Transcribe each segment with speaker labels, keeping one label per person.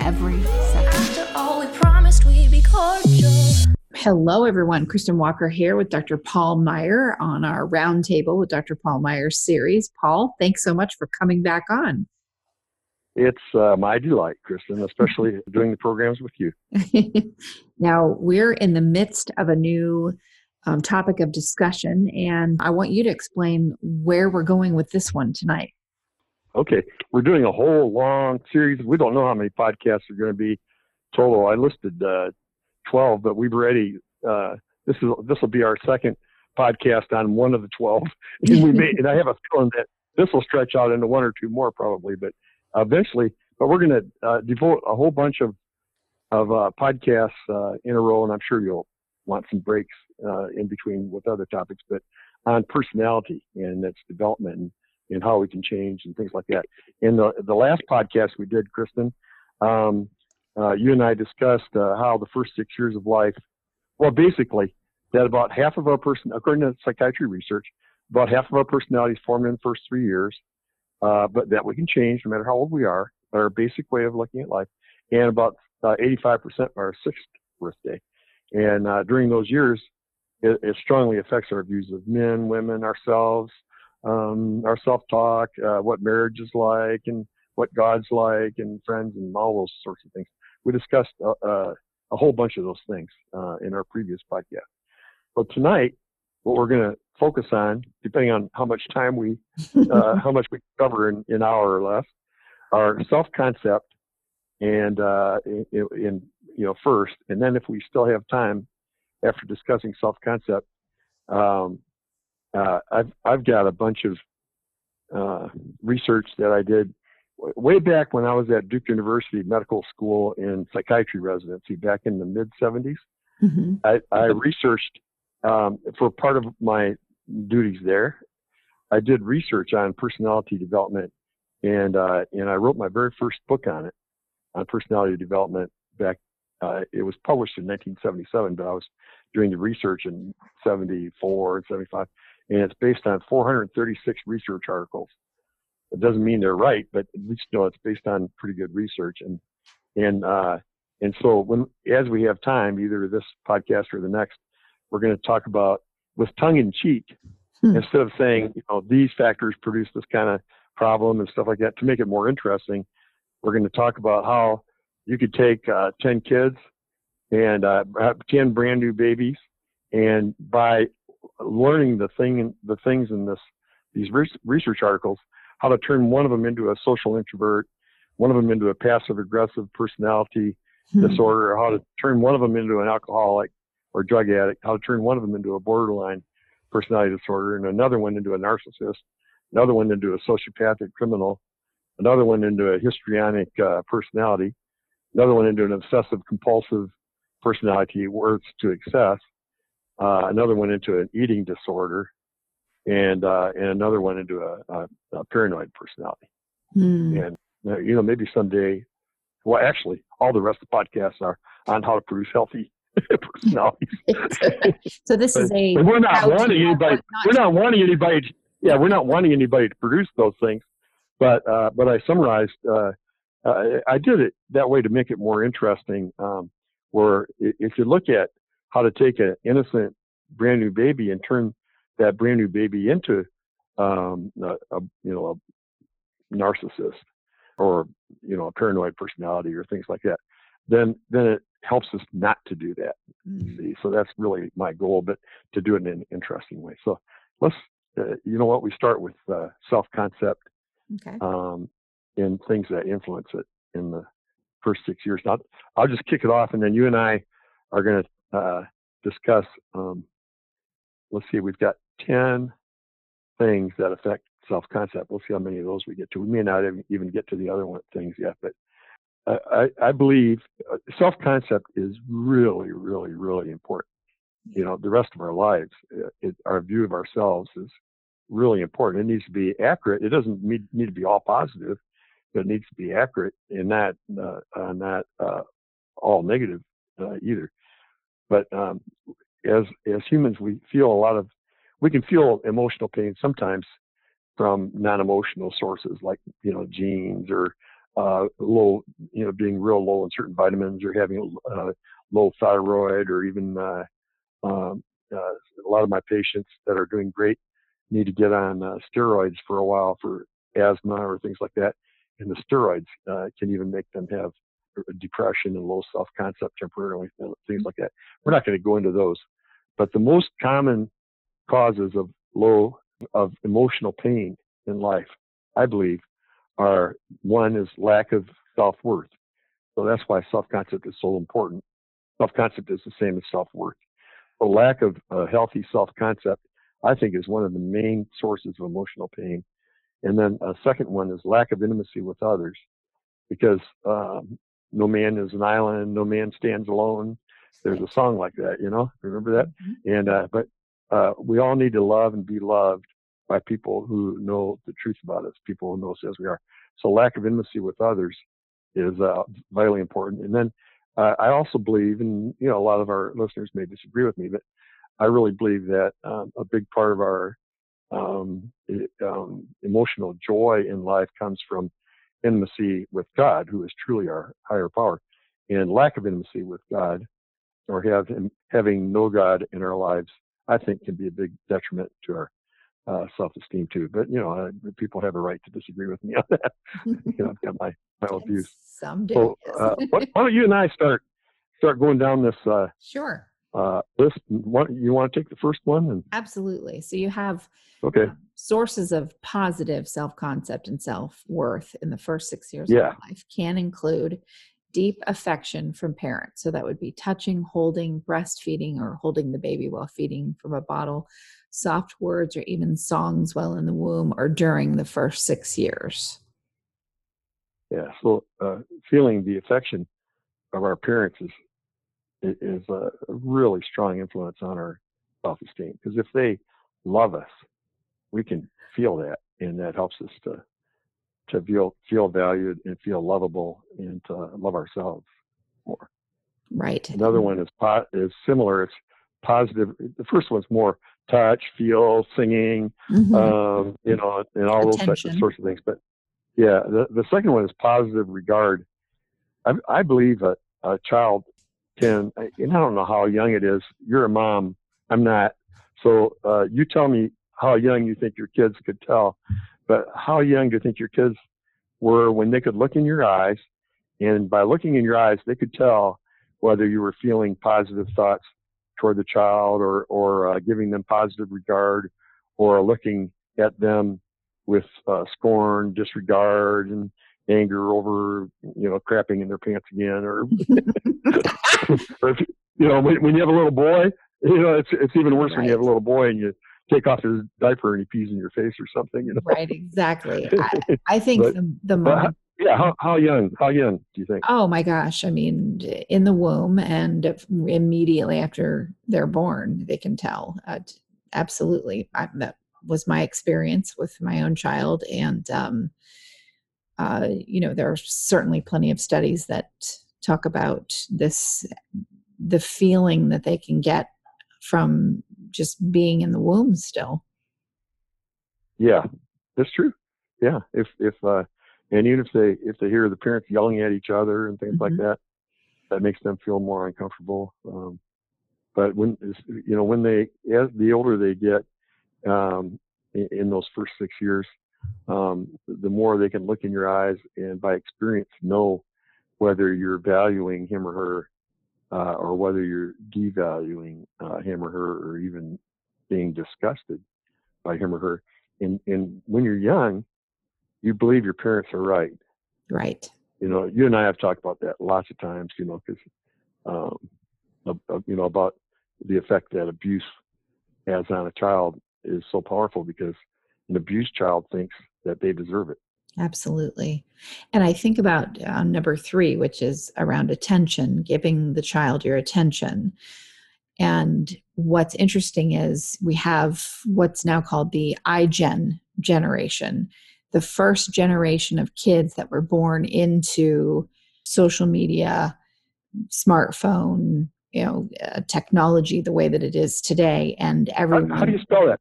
Speaker 1: every second. Hello, everyone. Kristen Walker here with Dr. Paul Meier on our Roundtable with Dr. Paul Meier series. Paul, thanks so much for coming back on.
Speaker 2: It's uh, my delight, Kristen, especially doing the programs with you.
Speaker 1: now, we're in the midst of a new um, topic of discussion, and I want you to explain where we're going with this one tonight.
Speaker 2: Okay, we're doing a whole long series. We don't know how many podcasts are going to be total. I listed uh, 12, but we've already uh, this is this will be our second podcast on one of the 12, and we may, and I have a feeling that this will stretch out into one or two more probably, but eventually. But we're going to uh, devote a whole bunch of of uh, podcasts uh, in a row, and I'm sure you'll want some breaks uh, in between with other topics, but on personality and its development and, and how we can change and things like that. In the the last podcast we did, Kristen, um, uh, you and I discussed uh, how the first six years of life, well, basically, that about half of our person, according to psychiatry research, about half of our personality is formed in the first three years, uh, but that we can change no matter how old we are, our basic way of looking at life, and about 85% uh, of our sixth birthday. And uh, during those years, it, it, strongly affects our views of men, women, ourselves, um, our self-talk, uh, what marriage is like, and what God's like, and friends, and all those sorts of things we discussed uh, uh, a whole bunch of those things uh, in our previous podcast. But tonight, what we're going to focus on, depending on how much time we, uh, how much we cover in an hour or less, are self-concept and uh, in, in, you know first, and then if we still have time after discussing self-concept, um, uh, I've I've got a bunch of research that I did way back when I was at Duke University Medical School in psychiatry residency back in the mid 70s, mm-hmm. I, I, researched um, for part of my duties there. I did research on personality development, and uh, and I wrote my very first book on it, on personality development. Back, uh, it was published in 1977, but I was doing the research in 74 and 75, and it's based on 436 research articles it doesn't mean they're right, but at least you know it's based on pretty good research. And and uh, and so when as we have time, either this podcast or the next, we're going to talk about with tongue in cheek hmm. instead of saying you know these factors produce this kind of problem and stuff like that. To make it more interesting, we're going to talk about how you could take uh, ten kids and uh, ten brand new babies, and by learning the thing the things in this these research articles how to turn one of them into a social introvert, one of them into a passive aggressive personality hmm. disorder, how to turn one of them into an alcoholic or drug addict, how to turn one of them into a borderline personality disorder, and another one into a narcissist, another one into a sociopathic criminal, another one into a histrionic uh, personality, another one into an obsessive compulsive personality, words to excess, uh, another one into an eating disorder, and uh, and another one into a, a, a paranoid personality. Mm. And you know, maybe someday. Well, actually, all the rest of the podcasts are on how to produce healthy personalities.
Speaker 1: so this
Speaker 2: but,
Speaker 1: is a.
Speaker 2: we're not wanting anybody. Not we're not wanting anybody. To, yeah, we're not wanting anybody to produce those things. But uh, but I summarized. Uh, uh, I did it that way to make it more interesting. Um, where if you look at how to take an innocent brand new baby and turn that brand new baby into um, a, a, you know a narcissist or you know a paranoid personality or things like that, then then it helps us not to do that. Mm-hmm. See, so that's really my goal, but to do it in an interesting way. So let's uh, you know what we start with uh, self concept okay. um, and things that influence it in the first six years. Now I'll just kick it off, and then you and I are going to uh, discuss. Um, let's see, we've got ten things that affect self-concept. We'll see how many of those we get to. We may not even get to the other one things yet, but I, I believe uh, self-concept is really, really, really important. You know, the rest of our lives, uh, it, our view of ourselves is really important. It needs to be accurate. It doesn't need, need to be all positive, but it needs to be accurate and not uh, uh, not uh, all negative uh, either. But um, as as humans, we feel a lot of we can feel emotional pain sometimes from non-emotional sources like you know genes or uh, low you know being real low in certain vitamins or having uh, low thyroid or even uh, um, uh, a lot of my patients that are doing great need to get on uh, steroids for a while for asthma or things like that and the steroids uh, can even make them have depression and low self-concept temporarily things like that we're not going to go into those but the most common causes of low of emotional pain in life, I believe, are one is lack of self worth. So that's why self concept is so important. Self concept is the same as self worth. The lack of a healthy self concept, I think, is one of the main sources of emotional pain. And then a second one is lack of intimacy with others, because um, no man is an island, no man stands alone. There's a song like that, you know. Remember that? Mm-hmm. And uh, but uh, we all need to love and be loved by people who know the truth about us, people who know us as we are. So lack of intimacy with others is uh, vitally important. And then uh, I also believe, and you know, a lot of our listeners may disagree with me, but I really believe that um, a big part of our um, um, emotional joy in life comes from intimacy with God, who is truly our higher power. And lack of intimacy with God, or have, having no God in our lives, I think can be a big detriment to our uh, self-esteem too. But you know, uh, people have a right to disagree with me on that. you know, I've got my my own views.
Speaker 1: Some do.
Speaker 2: So, uh, why, why don't you and I start start going down this? Uh,
Speaker 1: sure.
Speaker 2: Uh, list. You want to take the first one? And,
Speaker 1: Absolutely. So you have
Speaker 2: okay
Speaker 1: uh, sources of positive self-concept and self-worth in the first six years yeah. of life can include deep affection from parents. So that would be touching, holding, breastfeeding, or holding the baby while feeding from a bottle, soft words, or even songs while in the womb or during the first six years.
Speaker 2: Yeah, so uh, feeling the affection of our parents is is a really strong influence on our self-esteem because if they love us, we can feel that, and that helps us to to feel feel valued and feel lovable and to love ourselves more.
Speaker 1: Right.
Speaker 2: Another one is pot is similar. It's positive. The first one's more touch, feel, singing, mm-hmm. um, you know, and all Attention. those of sorts of things. But yeah, the the second one is positive regard. I, I believe a, a child can, and I don't know how young it is. You're a mom. I'm not. So uh, you tell me how young you think your kids could tell but how young do you think your kids were when they could look in your eyes, and by looking in your eyes, they could tell whether you were feeling positive thoughts toward the child, or or uh, giving them positive regard, or looking at them with uh, scorn, disregard, and anger over you know crapping in their pants again, or, or if, you know when, when you have a little boy, you know it's it's even worse right. when you have a little boy and you take off his diaper and he pees in your face or something. You know?
Speaker 1: Right, exactly. I, I think but, the, the moment.
Speaker 2: Yeah, how, how young? How young do you think?
Speaker 1: Oh my gosh! I mean, in the womb and immediately after they're born, they can tell. Uh, absolutely, I, that was my experience with my own child, and um, uh, you know, there are certainly plenty of studies that talk about this the feeling that they can get from just being in the womb still.
Speaker 2: Yeah, that's true. Yeah, if if uh, and even if they if they hear the parents yelling at each other and things mm-hmm. like that, that makes them feel more uncomfortable. Um, but when you know when they as the older they get um, in, in, those first six years, um, the more they can look in your eyes and by experience know whether you're valuing him or her uh, or whether you're devaluing uh, him or her or even being disgusted by him or her. And, and when you're young, you believe your parents are right.
Speaker 1: Right.
Speaker 2: You know, you and I have talked about that lots of times, you know, because, um, you know, about the effect that abuse has on a child is so powerful because an abused child thinks that they deserve it.
Speaker 1: Absolutely. And I think about uh, number three, which is around attention, giving the child your attention. And what's interesting is we have what's now called the iGen generation, the first generation of kids that were born into social media, smartphone, you know, uh, technology the way that it is today. And everyone.
Speaker 2: How, how do you spell that?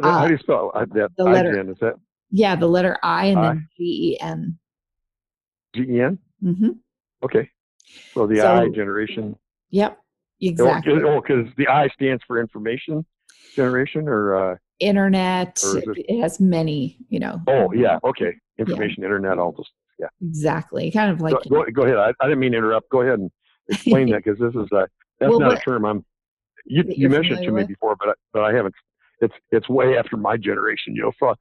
Speaker 2: How, uh, how do you spell uh, that? The letter, is that
Speaker 1: yeah, the letter I and I. then G E N.
Speaker 2: G E N?
Speaker 1: Mm-hmm.
Speaker 2: Okay. So the so, I generation.
Speaker 1: Yep. Exactly.
Speaker 2: Oh, because the I stands for information generation or uh,
Speaker 1: internet. Or it, it, has many, you know.
Speaker 2: Oh yeah. Okay. Information, yeah. internet, all those. Yeah.
Speaker 1: Exactly. Kind of like.
Speaker 2: Go, go, go ahead. I, I, didn't mean to interrupt. Go ahead and explain that because this is a that's well, not what, a term I'm. You, you mentioned to me with? before, but I, but I haven't. It's it's way after my generation, you know. So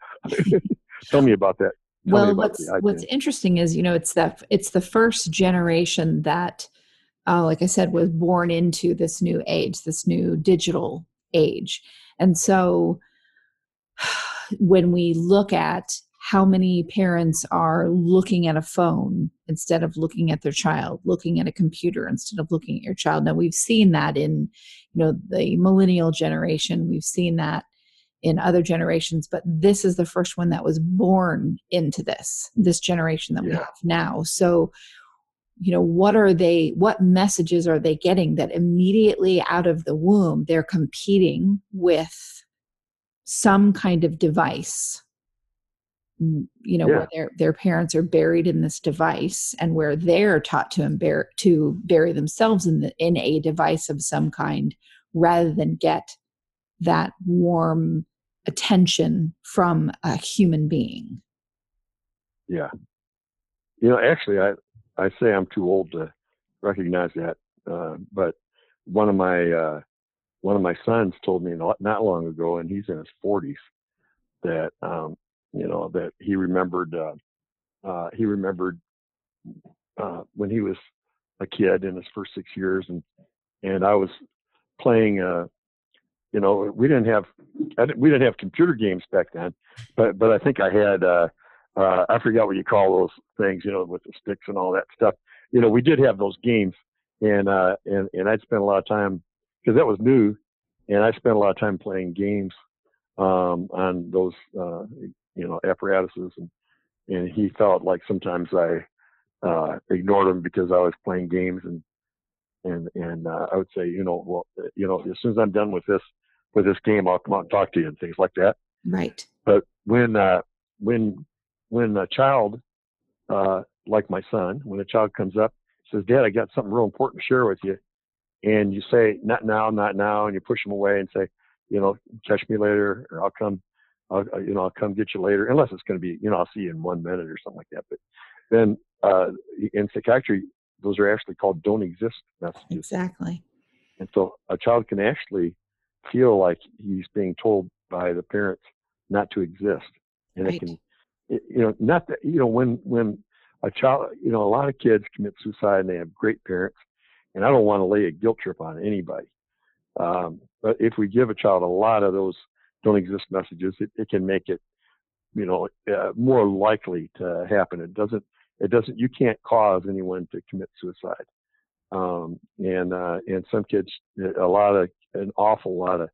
Speaker 2: Tell me about that. Tell
Speaker 1: well, about what's what's interesting is you know it's that it's the first generation that, uh, like I said, was born into this new age, this new digital age, and so when we look at how many parents are looking at a phone instead of looking at their child looking at a computer instead of looking at your child now we've seen that in you know the millennial generation we've seen that in other generations, but this is the first one that was born into this, this generation that we have now. So, you know, what are they, what messages are they getting that immediately out of the womb they're competing with some kind of device? You know, yeah. where their their parents are buried in this device, and where they're taught to embar- to bury themselves in the in a device of some kind, rather than get that warm attention from a human being.
Speaker 2: Yeah. You know, actually, I, I say I'm too old to recognize that. Uh, but one of my, uh, one of my sons told me not, not long ago, and he's in his 40s, that, um, you know, that he remembered, uh, uh, he remembered, uh, when he was a kid in his first six years and, and I was playing, uh, you know, we didn't have didn't, we didn't have computer games back then, but but I think I had uh, uh, I forgot what you call those things, you know, with the sticks and all that stuff. You know, we did have those games, and uh, and and I'd spend a lot of time because that was new, and I spent a lot of time playing games um, on those uh, you know apparatuses, and and he felt like sometimes I uh, ignored him because I was playing games and and and uh, I would say, you know, well, you know, as soon as I'm done with this with this game, I'll come out and talk to you and things like that.
Speaker 1: Right.
Speaker 2: But when uh, when when a child uh, like my son, when a child comes up says, "Dad, I got something real important to share with you," and you say, "Not now, not now," and you push them away and say, "You know, catch me later, or I'll come." I'll, you know, I'll come get you later, unless it's going to be, you know, I'll see you in one minute or something like that. But then uh, in psychiatry, those are actually called don't exist messages.
Speaker 1: Exactly.
Speaker 2: And so a child can actually feel like he's being told by the parents not to exist, and right. it can, you know, not that you know when when a child, you know, a lot of kids commit suicide and they have great parents, and I don't want to lay a guilt trip on anybody. Um, but if we give a child a lot of those don't exist messages, it, it can make it, you know, uh, more likely to happen. It doesn't. It doesn't. You can't cause anyone to commit suicide. Um, and uh, and some kids, a lot of an awful lot of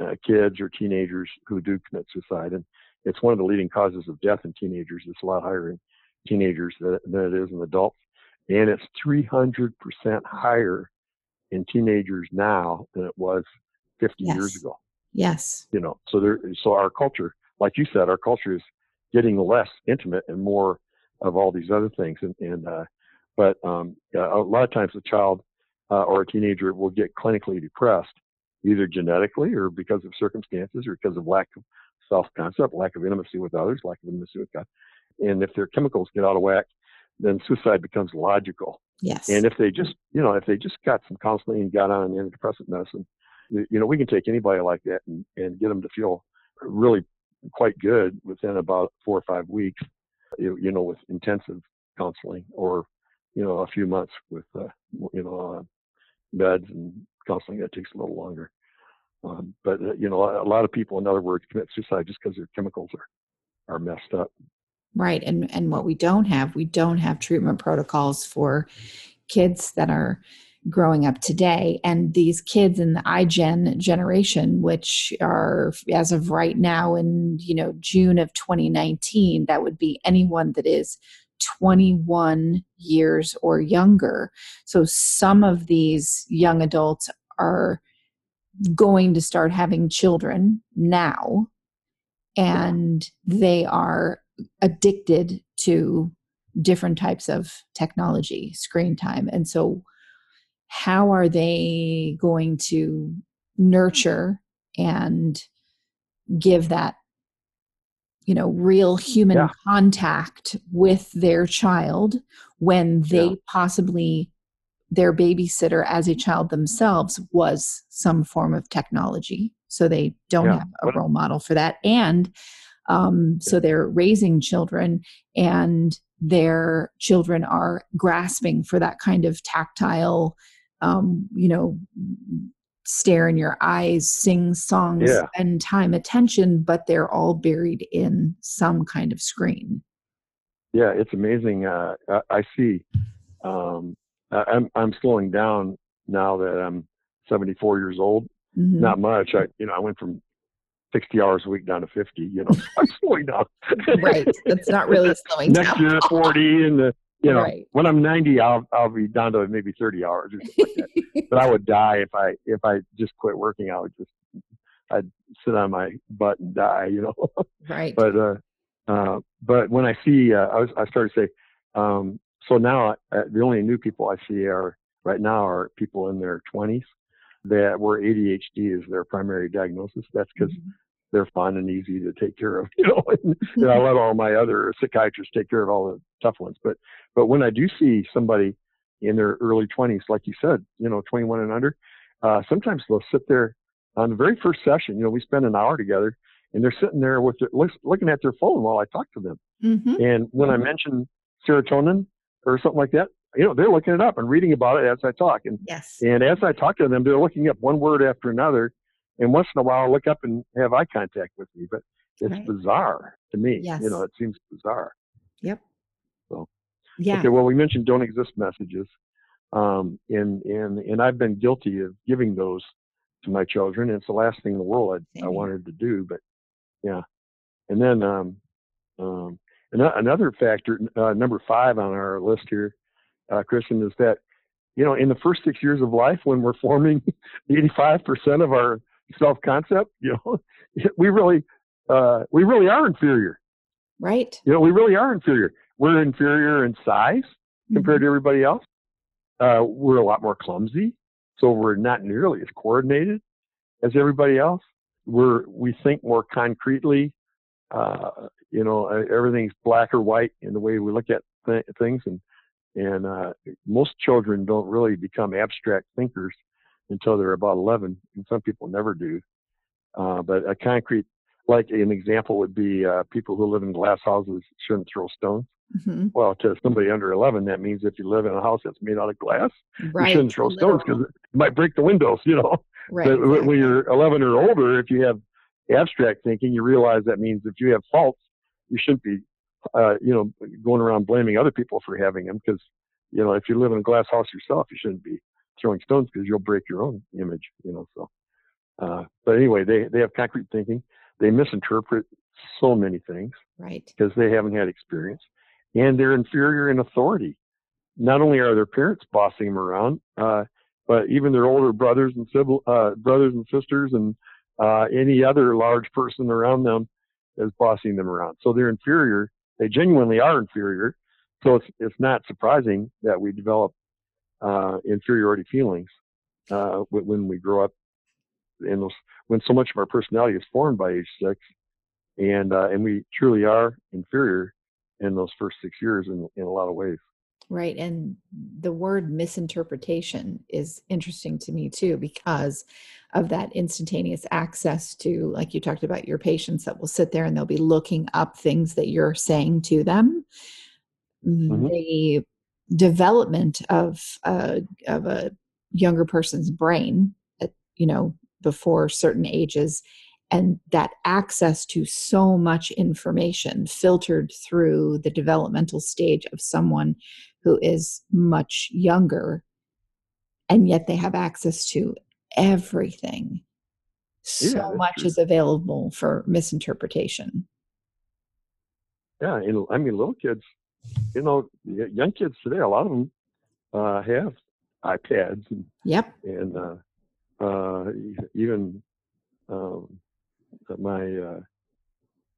Speaker 2: uh, kids or teenagers who do commit suicide, and it's one of the leading causes of death in teenagers. It's a lot higher in teenagers than, than it is in adults, and it's 300% higher in teenagers now than it was 50
Speaker 1: Yes.
Speaker 2: years ago.
Speaker 1: Yes.
Speaker 2: You know, so there, so our culture, like you said, our culture is getting less intimate and more of all these other things. And, and uh, but um, a lot of times a child uh, or a teenager will get clinically depressed, either genetically or because of circumstances or because of lack of self-concept, lack of intimacy with others, lack of intimacy with God. And if their chemicals get out of whack, then suicide becomes logical.
Speaker 1: Yes.
Speaker 2: And if they just, you know, if they just got some counseling and got on antidepressant medicine, you know, we can take anybody like that and, and get them to feel really quite good within about four or five weeks, you, you know, with intensive counseling or, you know, a few months with, uh, you know, uh, meds and counseling that takes a little longer. Um, but, uh, you know, a lot of people, in other words, commit suicide just because their chemicals are, are messed up.
Speaker 1: Right. And and what we don't have, we don't have treatment protocols for kids that are growing up today. And these kids in the iGen generation, which are as of right now in, you know, June of 2019, that would be anyone that is 21 years or younger. So some of these young adults are going to start having children now and they are addicted to different types of technology, screen time. And so, how are they going to nurture and give that, you know, real human
Speaker 2: Yeah.
Speaker 1: contact with their child when they
Speaker 2: Yeah.
Speaker 1: possibly, their babysitter as a child themselves was some form of technology? So, they don't
Speaker 2: Yeah.
Speaker 1: have a role model for that. And um, so they're raising children, and their children are grasping for that kind of tactile, um, you know, stare in your eyes, sing songs,
Speaker 2: Yeah.
Speaker 1: spend time, attention, but they're all buried in some kind of screen.
Speaker 2: Yeah, it's amazing. Uh, I, I see. Um, I, I'm I'm slowing down now that I'm 74 years old.
Speaker 1: Mhm.
Speaker 2: Not much. I you know I went from 60 hours a week down to 50. You know, I'm slowing down.
Speaker 1: right. That's not really slowing down.
Speaker 2: Next
Speaker 1: down.
Speaker 2: year 40, and the you know
Speaker 1: Right.
Speaker 2: when I'm 90, I'll I'll be down to maybe 30 hours or something like that. But I would die if I if I just quit working. I would just I'd sit on my butt and die. You know.
Speaker 1: right.
Speaker 2: but uh, uh, but when I see, uh, I, was, I started to say, um, so now uh, the only new people I see are right now are people in their 20s that where ADHD is their primary diagnosis. That's because
Speaker 1: Mhm.
Speaker 2: They're fun and easy to take care of, you know. And, know, I let all my other psychiatrists take care of all the tough ones. But but when I do see somebody in their early 20s, like you said, you know, 21 and under, uh, sometimes they'll sit there on the very first session. You know, we spend an hour together, and they're sitting there with their, looking at their phone while I talk to them.
Speaker 1: Mhm.
Speaker 2: And when I mention serotonin or something like that, you know, they're looking it up and reading about it as I talk. And
Speaker 1: Yes.
Speaker 2: and as I talk to them, they're looking up one word after another. And once in a while, I'll look up and have eye contact with me. But it's
Speaker 1: Right.
Speaker 2: bizarre to me.
Speaker 1: Yes.
Speaker 2: You know, it seems bizarre.
Speaker 1: Yep.
Speaker 2: So,
Speaker 1: Yeah.
Speaker 2: Okay, well, we mentioned don't exist messages. Um, and, and, and I've been guilty of giving those to my children. It's the last thing in the world I, I wanted to do. But yeah. And then um, um, ano- another factor, uh, number five on our list here, uh, Kristen, is that, you know, in the first six years of life when we're forming 85% of our self-concept, you know, we really, uh, we really are inferior.
Speaker 1: Right.
Speaker 2: You know, we really are inferior. We're inferior in size compared to everybody else. Uh, we're a lot more clumsy, so we're not nearly as coordinated as everybody else. We're we think more concretely. Uh, you know, everything's black or white in the way we look at th- things, and and uh, most children don't really become abstract thinkers until they're about 11, and some people never do. Uh, but a concrete, like an example would be uh, people who live in glass houses shouldn't throw stones.
Speaker 1: Mhm.
Speaker 2: Well, to somebody under 11, that means if you live in a house that's made out of glass,
Speaker 1: Right.
Speaker 2: you shouldn't throw stones because it might break the windows, you know.
Speaker 1: Right.
Speaker 2: but
Speaker 1: exactly.
Speaker 2: when you're 11 or older, if you have abstract thinking, you realize that means if you have faults, you shouldn't be, uh, you know, going around blaming other people for having them because, you know, if you live in a glass house yourself, you shouldn't be throwing stones because you'll break your own image, you know. So, uh, but anyway, they they have concrete thinking. They misinterpret so many things
Speaker 1: Right.
Speaker 2: because they haven't had experience and they're inferior in authority. Not only are their parents bossing them around, uh, but even their older brothers and sibling, uh, brothers and sisters and uh, any other large person around them is bossing them around. So they're inferior. They genuinely are inferior. So it's it's not surprising that we develop uh, inferiority feelings uh, when we grow up, and when so much of our personality is formed by age six, and uh, and we truly are inferior in those first six years in in a lot of ways.
Speaker 1: Right. And the word misinterpretation is interesting to me too, because of that instantaneous access to, like you talked about, your patients that will sit there and they'll be looking up things that you're saying to them. Mm-hmm. The development of, uh, of a younger person's brain, at, you know, before certain ages and that access to so much information filtered through the developmental stage of someone who is much younger and yet they have access to everything so yeah, much true. is available for misinterpretation
Speaker 2: yeah and i mean little kids you know young kids today a lot of them uh, have ipads and
Speaker 1: yep
Speaker 2: and uh, uh, even um, my uh,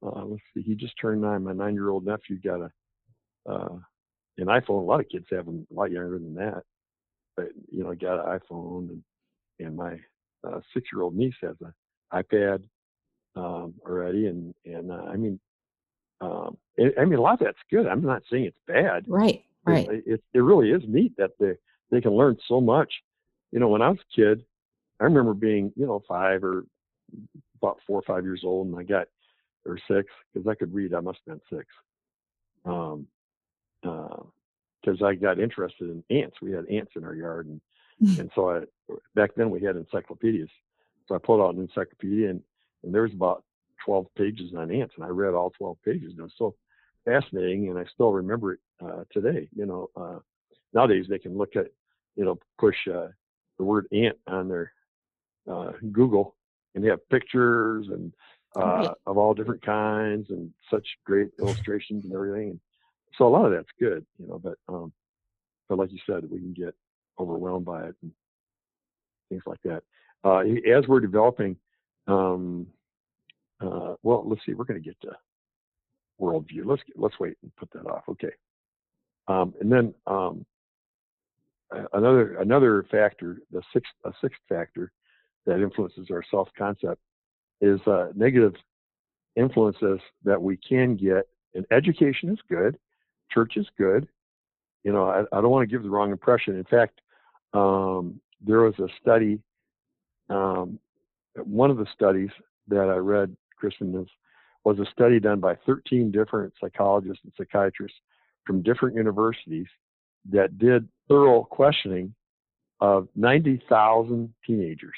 Speaker 2: uh, let's see he just turned nine my nine year old nephew got a uh, an iPhone. A lot of kids have them a lot younger than that. But you know, got an iPhone, and and my uh, six-year-old niece has an iPad um, already, and and uh, I mean, um, it, I mean, a lot of that's good. I'm not saying it's bad.
Speaker 1: Right. Right.
Speaker 2: It, it, it really is neat that they they can learn so much. You know, when I was a kid, I remember being you know five or about four or five years old, and I got or six because I could read. I must have been six. Um, because uh, I got interested in ants. We had ants in our yard, and and so I back then we had encyclopedias. So I pulled out an encyclopedia, and, and there was about 12 pages on ants, and I read all 12 pages. And it was so fascinating, and I still remember it uh, today. You know, uh, nowadays they can look at, you know, push uh, the word ant on their uh, Google, and they have pictures and uh, of all different kinds and such great illustrations and everything. And so a lot of that's good, you know, but um, but like you said, we can get overwhelmed by it and things like that. Uh, as we're developing, um, uh, well, let's see, we're going to get to worldview. Let's let's wait and put that off. Okay, um, and then um, another another factor, the sixth a sixth factor that influences our self concept is uh, negative influences that we can get. And education is good, church is good. You know, I, I don't want to give the wrong impression. In fact, um, there was a study, um, one of the studies that I read, Kristen, was, was a study done by 13 different psychologists and psychiatrists from different universities that did thorough questioning of 90,000 teenagers.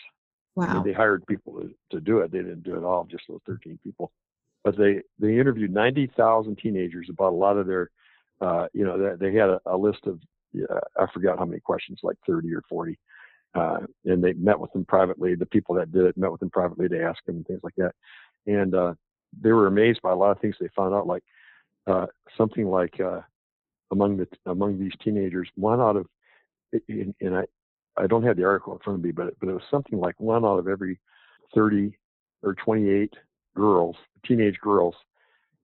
Speaker 1: Wow.
Speaker 2: I mean, they hired people to, to do it. They didn't do it all, just those 13 people. But they, they interviewed 90,000 teenagers about a lot of their uh, you know, they, they had a, a list of, uh, I forgot how many questions, like 30 or 40. Uh, and they met with them privately. The people that did it met with them privately to ask them and things like that. And uh, they were amazed by a lot of things they found out, like uh, something like uh, among the among these teenagers, one out of, and, and I, I don't have the article in front of me, but but it was something like one out of every 30 or 28 girls, teenage girls,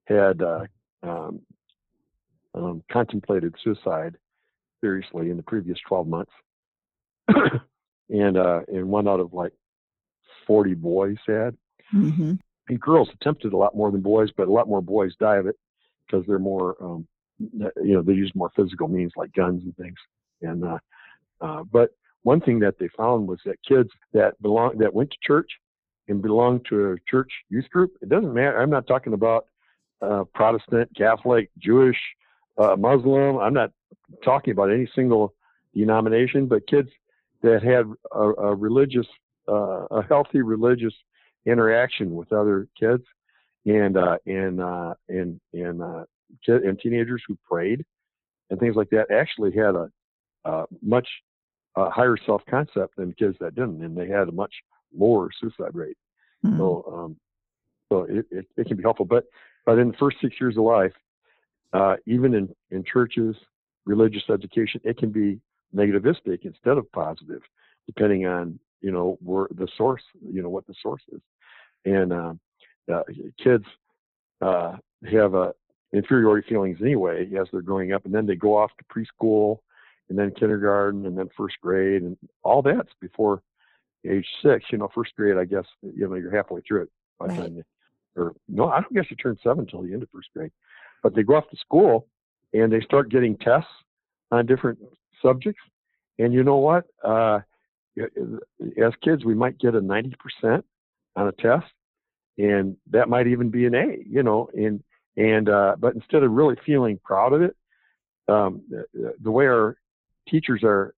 Speaker 2: had uh, um, um, contemplated suicide seriously in the previous 12 months. and uh, and one out of like 40 boys had. Mm-hmm. And girls attempted a lot more than boys, but a lot more boys die of it because they're more, um, you know, they use more physical means like guns and things. And uh, uh, but one thing that they found was that kids that belong that went to church and belonged to a church youth group. It doesn't matter. I'm not talking about uh, Protestant, Catholic, Jewish, uh, Muslim. I'm not talking about any single denomination, but kids that had a, a religious, uh, a healthy religious interaction with other kids, and uh, and uh, and and uh, kid, and teenagers who prayed and things like that actually had a, a much uh, higher self concept than kids that didn't, and they had a much lower suicide rate. Mm-hmm. So um, so it, it, it can be helpful, but but in the first six years of life, uh, even in, in churches, religious education, it can be negativistic instead of positive depending on you know where the source, you know what the source is, and uh, uh, kids uh, have a inferiority feelings anyway as they're growing up, and then they go off to preschool, and then kindergarten, and then first grade, and all that's before age six. You know, first grade, I guess you know you're halfway through it by
Speaker 1: Right.
Speaker 2: time you, or no, I don't guess you turn seven until the end of first grade, but they go off to school and they start getting tests on different subjects, and you know what? Uh, as kids, we might get a 90% on a test, and that might even be an A, you know, and and uh, but instead of really feeling proud of it, um, the, the way our teachers are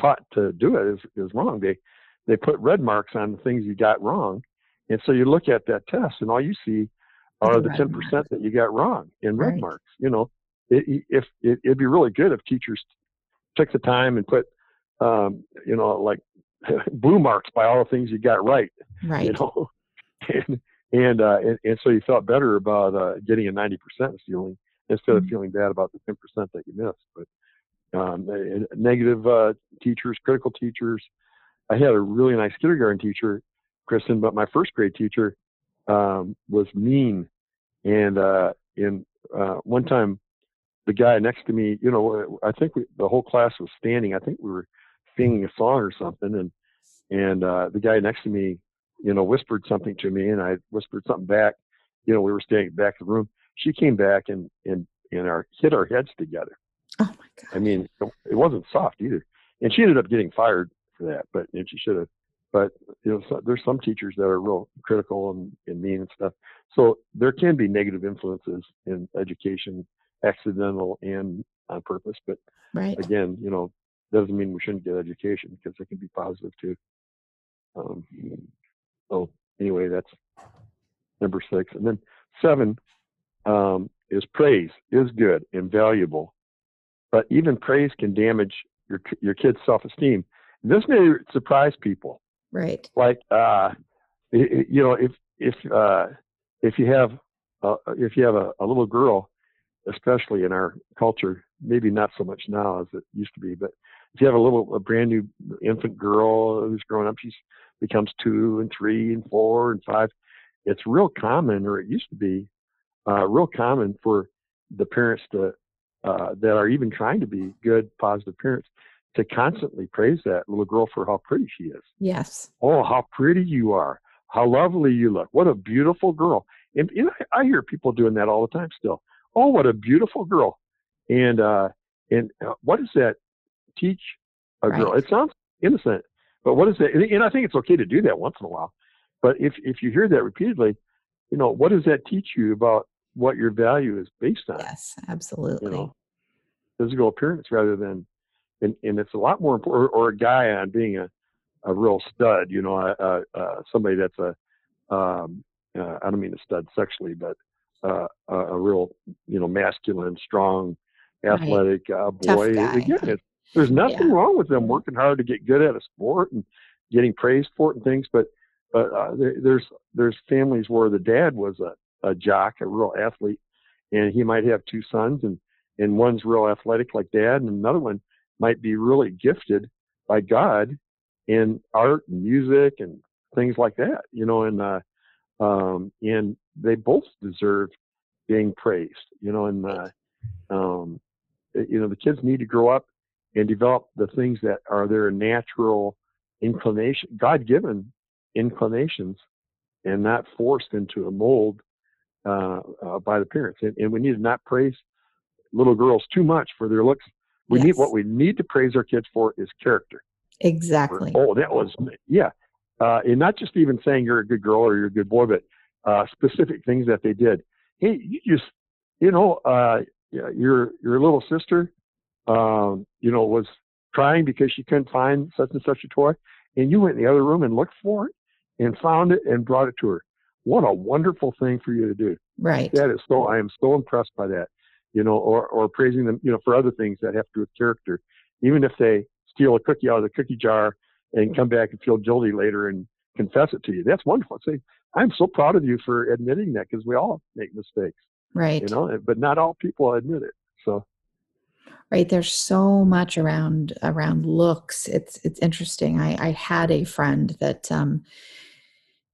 Speaker 2: taught to do it is is wrong. They they put red marks on the things you got wrong, and so you look at that test, and all you see are
Speaker 1: The
Speaker 2: the
Speaker 1: red
Speaker 2: ten
Speaker 1: marks.
Speaker 2: percent that you got wrong in red
Speaker 1: Right.
Speaker 2: marks. You know, it, if it, it'd be really good if teachers took the time and put, um, you know, like blue marks by all the things you got right
Speaker 1: Right.
Speaker 2: you know, and and, uh, and and so you felt better about uh, getting a ninety percent feeling instead of
Speaker 1: Mhm.
Speaker 2: feeling bad about the ten percent that you missed. But um, negative uh, teachers, critical teachers. I had a really nice kindergarten teacher, Kristen, but my first grade teacher um, was mean, and uh, in uh, one time the guy next to me, you know, I think we, the whole class was standing. I think we were singing a song or something, and and uh, the guy next to me, you know, whispered something to me, and I whispered something back. You know, we were staying back in the room. She came back and and and our hit our heads together.
Speaker 1: Oh my God.
Speaker 2: I mean, it wasn't soft either, and she ended up getting fired for that. But and she should have. But you know, so, there's some teachers that are real critical and, and mean and stuff. So there can be negative influences in education, accidental and on purpose. But
Speaker 1: Right.
Speaker 2: again, you know, doesn't mean we shouldn't get education because it can be positive too. Um, so anyway, that's number six, and then seven um, is praise is good and valuable, but even praise can damage your your kid's self-esteem. This may surprise people.
Speaker 1: Right.
Speaker 2: Like, uh, you know, if if uh, if you have uh, if you have a, a little girl, especially in our culture, maybe not so much now as it used to be, but if you have a little a brand new infant girl who's growing up, she's becomes two and three and four and five. It's real common, or it used to be, uh, real common for the parents to uh, that are even trying to be good, positive parents to constantly praise that little girl for how pretty she is.
Speaker 1: Yes.
Speaker 2: Oh, how pretty you are. How lovely you look. What a beautiful girl. And, and I, I hear people doing that all the time still. Oh, what a beautiful girl. And uh, and uh, what does that teach a girl. It sounds innocent, but what is that? And, I think it's okay to do that once in a while. But if if you hear that repeatedly, you know, what does that teach you about what your value is based on?
Speaker 1: Yes. Absolutely.
Speaker 2: you know, physical appearance rather than, and, and it's a lot more important, or, or a guy on being a, a real stud, you know, uh, uh, somebody that's a, um, uh, I don't mean a stud sexually, but uh, a, a real, you know, masculine, strong,
Speaker 1: Right.
Speaker 2: athletic uh, boy. Again, it's, there's nothing
Speaker 1: Yeah.
Speaker 2: wrong with them working hard to get good at a sport and getting praised for it and things, but but uh, there, there's there's families where the dad was a, a jock, a real athlete, and he might have two sons, and and one's real athletic like dad, and another one might be really gifted by God in art and music and things like that, you know, and uh, um, and they both deserve being praised, you know, and uh, um, you know the kids need to grow up and develop the things that are their natural inclination, God-given inclinations, and not forced into a mold uh, uh, by the parents. And, and we need to not praise little girls too much for their looks. We need what we need to praise our kids for is character. Or,
Speaker 1: Exactly.
Speaker 2: oh, that was yeah, uh, and not just even saying you're a good girl or you're a good boy, but uh, specific things that they did. Hey, you just you know, uh, yeah, your your little sister, um, you know, was crying because she couldn't find such and such a toy, and you went in the other room and looked for it and found it and brought it to her. What a wonderful thing for you to do.
Speaker 1: Right.
Speaker 2: That is so. I am so impressed by that. You know, or or praising them, you know, for other things that have to do with character, even if they steal a cookie out of the cookie jar and come back and feel guilty later and confess it to you. That's wonderful. Say, I'm so proud of you for admitting that because we all make mistakes,
Speaker 1: Right.
Speaker 2: you know, but not all people admit it. So
Speaker 1: right? There's so much around around looks. It's it's interesting. I i had a friend that um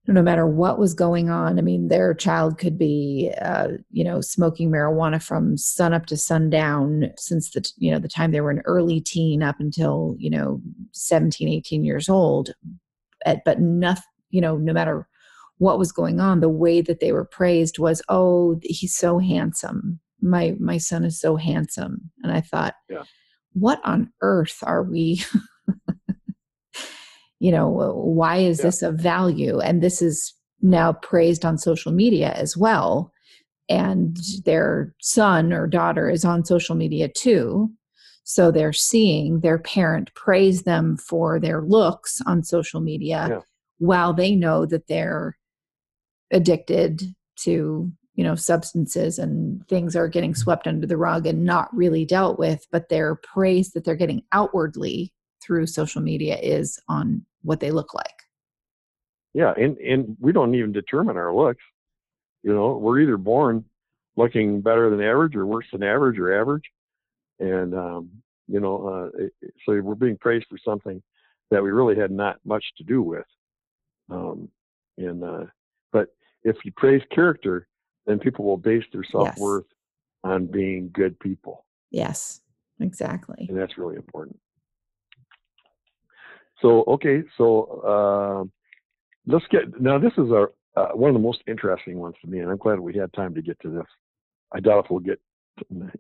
Speaker 1: no matter what was going on i mean their child could be uh, you know smoking marijuana from sun up to sundown since the you know the time they were an early teen up until you know 17 18 years old. But nothing you know no matter what was going on the way that they were praised was oh he's so handsome my my son is so handsome and i thought
Speaker 2: yeah.
Speaker 1: what on earth are we you know why is yeah. this of value and this is now praised on social media as well and their son or daughter is on social media too so they're seeing their parent praise them for their looks on social media yeah. while they know that they're addicted to you know substances and things are getting swept under the rug and not really dealt with but their praise that they're getting outwardly through social media is on what they look like.
Speaker 2: Yeah and and we don't even determine our looks. You know we're either born looking better than average or worse than average or average. And um you know uh so we're being praised for something that we really had not much to do with. Um and uh but if you praise character then people will base their self-worth yes. on being good people
Speaker 1: yes exactly
Speaker 2: and that's really important so okay, so uh, let's get now. This is our uh, one of the most interesting ones to me, and I'm glad we had time to get to this. I doubt if we'll get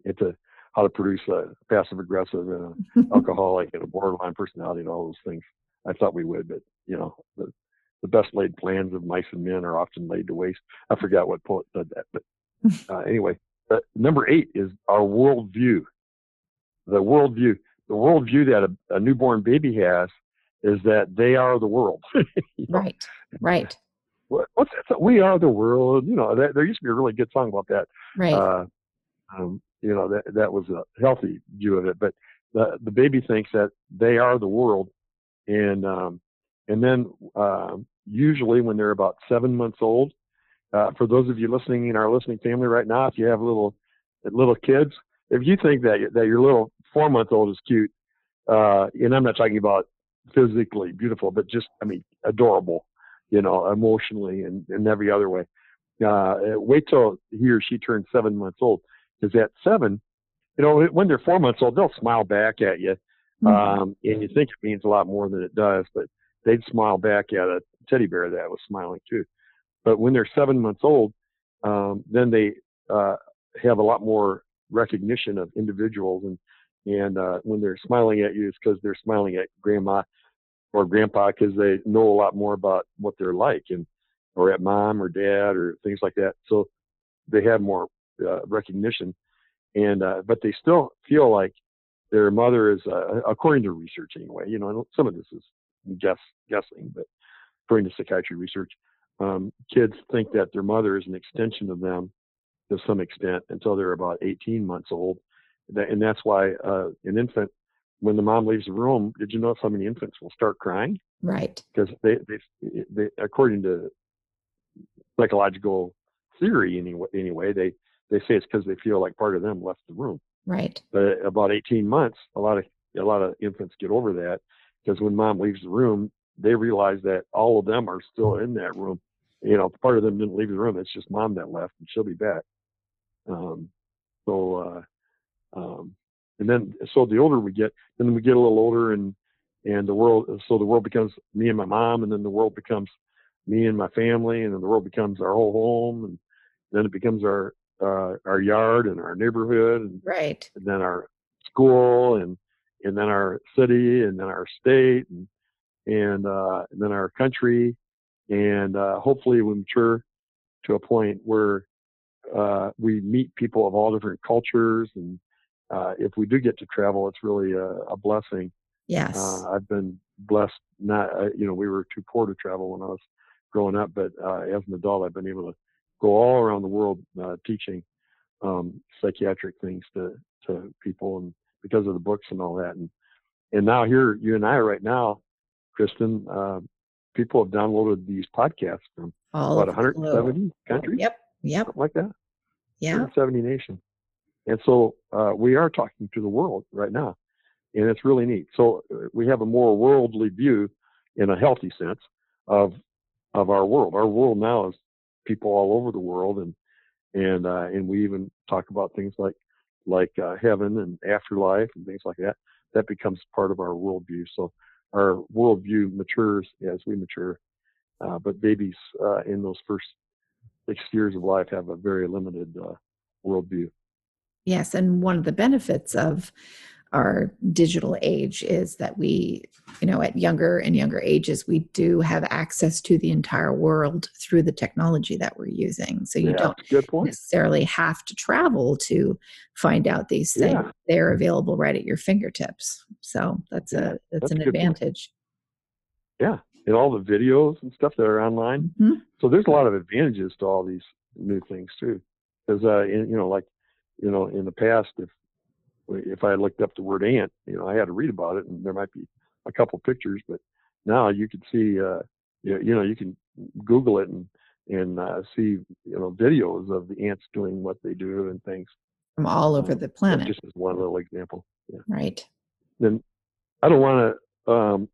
Speaker 2: into how to produce a passive aggressive and an alcoholic and a borderline personality and all those things. I thought we would, but you know, the, best laid plans of mice and men are often laid to waste. I forgot what poet said that, but uh, anyway, uh, number eight is our worldview. The worldview, the worldview that a, a newborn baby has is that they are the world.
Speaker 1: Right, right.
Speaker 2: what's that? We are the world. You know, that, there used to be a really good song about that.
Speaker 1: Right. Uh,
Speaker 2: um, you know, that that was a healthy view of it. But the the baby thinks that they are the world, and um, and then uh, usually when they're about seven months old, uh, for those of you listening in our listening family right now, if you have little little kids, if you think that that your little four month old is cute, uh, and I'm not talking about physically beautiful, but just, I mean, adorable, you know, emotionally and in every other way. Uh, wait till he or she turns seven months old. Because at seven, you know, when they're four months old, they'll smile back at you. Mm-hmm. Um, and you think it means a lot more than it does, but they'd smile back at a teddy bear that was smiling too. But when they're seven months old, um, then they uh, have a lot more recognition of individuals and and uh, when they're smiling at you, it's because they're smiling at grandma or grandpa because they know a lot more about what they're like and or at mom or dad or things like that. So they have more uh, recognition, and uh, but they still feel like their mother is, uh, according to research anyway. You know, some of this is guess guessing, but according to psychiatry research, um, kids think that their mother is an extension of them to some extent until they're about 18 months old, and that's why uh, an infant when the mom leaves the room, did you know how many infants will start crying?
Speaker 1: Right.
Speaker 2: Because they, they, they, according to psychological theory, anyway, anyway, they, they say it's because they feel like part of them left the room.
Speaker 1: Right.
Speaker 2: But about 18 months, a lot of, a lot of infants get over that because when mom leaves the room, they realize that all of them are still in that room. You know, part of them didn't leave the room. It's just mom that left and she'll be back. Um, so, uh, um, and then so the older we get, then we get a little older and and the world so the world becomes me and my mom and then the world becomes me and my family and then the world becomes our whole home and then it becomes our uh, our yard and our neighborhood and,
Speaker 1: right
Speaker 2: and then our school and and then our city and then our state and and, uh, and then our country and uh, hopefully we mature to a point where uh, we meet people of all different cultures and uh, if we do get to travel, it's really a, a blessing.
Speaker 1: Yes.
Speaker 2: Uh, I've been blessed. Not, uh, you know, we were too poor to travel when I was growing up, but uh, as an adult, I've been able to go all around the world uh, teaching um, psychiatric things to to people, and because of the books and all that. And and now here, you and I right now, Kristin, uh, people have downloaded these podcasts from all about 170 countries.
Speaker 1: Yep. Yep.
Speaker 2: Like that.
Speaker 1: Yeah.
Speaker 2: 170 nations. and so uh, we are talking to the world right now, and it's really neat. So uh, we have a more worldly view, in a healthy sense, of of our world. Our world now is people all over the world, and and uh, and we even talk about things like like uh, heaven and afterlife and things like that. That becomes part of our worldview. So our worldview matures as we mature. Uh, but babies uh, in those first six years of life have a very limited uh, worldview.
Speaker 1: Yes, and one of the benefits of our digital age is that we, you know, at younger and younger ages, we do have access to the entire world through the technology that we're using. So you
Speaker 2: yeah,
Speaker 1: don't necessarily have to travel to find out these things. Yeah. They're available right at your fingertips. So that's yeah, a that's, that's an advantage.
Speaker 2: Point. Yeah, and all the videos and stuff that are online. Mm-hmm. So there's a lot of advantages to all these new things too. Because uh, in, you know, like you know, in the past, if if I looked up the word ant, you know, I had to read about it, and there might be a couple pictures, but now you can see, uh, you, you know, you can Google it and and uh, see, you know, videos of the ants doing what they do and things
Speaker 1: from all over the planet.
Speaker 2: Just as one little example.
Speaker 1: Yeah. Right.
Speaker 2: Then I don't want to um,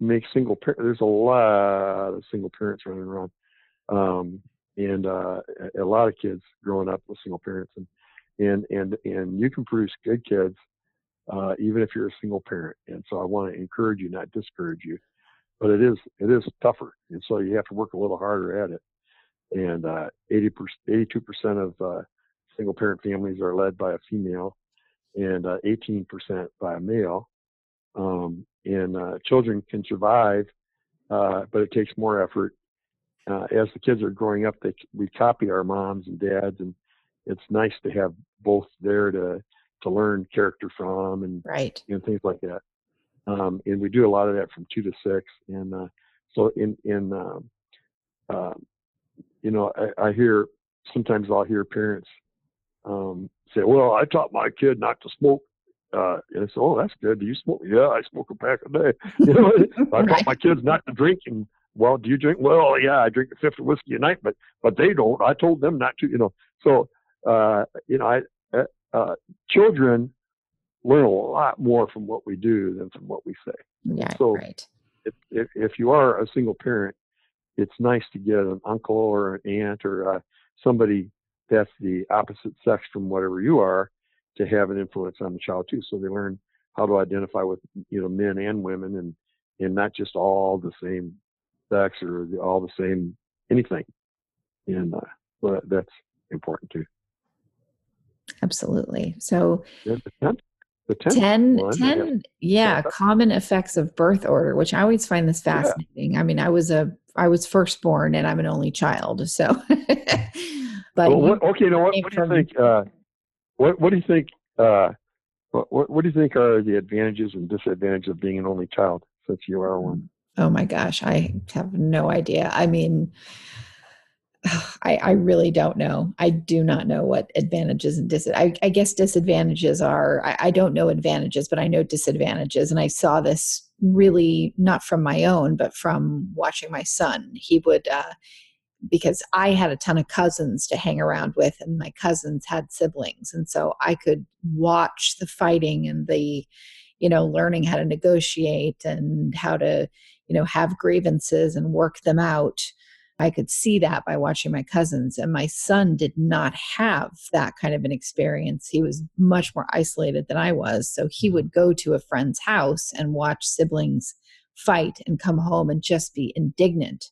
Speaker 2: make single parent. There's a lot of single parents running around, um, and uh, a lot of kids growing up with single parents, and and and and you can produce good kids uh, even if you're a single parent. And so I want to encourage you, not discourage you. But it is it is tougher, and so you have to work a little harder at it. And uh, 80 82 percent of uh, single parent families are led by a female, and uh, 18 percent by a male. Um, and uh, children can survive, uh, but it takes more effort. as the kids are growing up, they we copy our moms and dads and it's nice to have both there to to learn character from and
Speaker 1: right
Speaker 2: and things like that. Um, and we do a lot of that from two to six. And uh, so in in um, uh, you know I, I, hear sometimes I'll hear parents um, say, "Well, I taught my kid not to smoke." Uh, and I say, "Oh, that's good. Do you smoke?" Yeah, I smoke a pack a day. You know, I taught my kids not to drink, and well, do you drink? Well, yeah, I drink a fifth of whiskey a night, but but they don't. I told them not to. You know, so uh, you know, I, uh, uh, children learn a lot more from what we do than from what we say.
Speaker 1: Yeah, so right.
Speaker 2: If, if, if you are a single parent, it's nice to get an uncle or an aunt or uh, somebody that's the opposite sex from whatever you are to have an influence on the child too. So they learn how to identify with you know men and women and and not just all the same sex or the, all the same anything. And uh, that's important too.
Speaker 1: Absolutely. So
Speaker 2: yeah, the
Speaker 1: 10, 10, 10 yeah, common effects of birth order, which I always find this fascinating. Yeah. I mean, I was a I was firstborn and I'm an only child. So
Speaker 2: but well, what, okay, now what, what do you think uh, what what do you think uh, what, what do you think are the advantages and disadvantages of being an only child since you are one?
Speaker 1: Oh my gosh, I have no idea. I mean, I, I, really don't know. I do not know what advantages and disadvantages. I, I, guess disadvantages are. I, I, don't know advantages, but I know disadvantages. And I saw this really not from my own, but from watching my son. He would, uh, because I had a ton of cousins to hang around with, and my cousins had siblings, and so I could watch the fighting and the, you know, learning how to negotiate and how to, you know, have grievances and work them out I could see that by watching my cousins. And my son did not have that kind of an experience. He was much more isolated than I was. So he would go to a friend's house and watch siblings fight and come home and just be indignant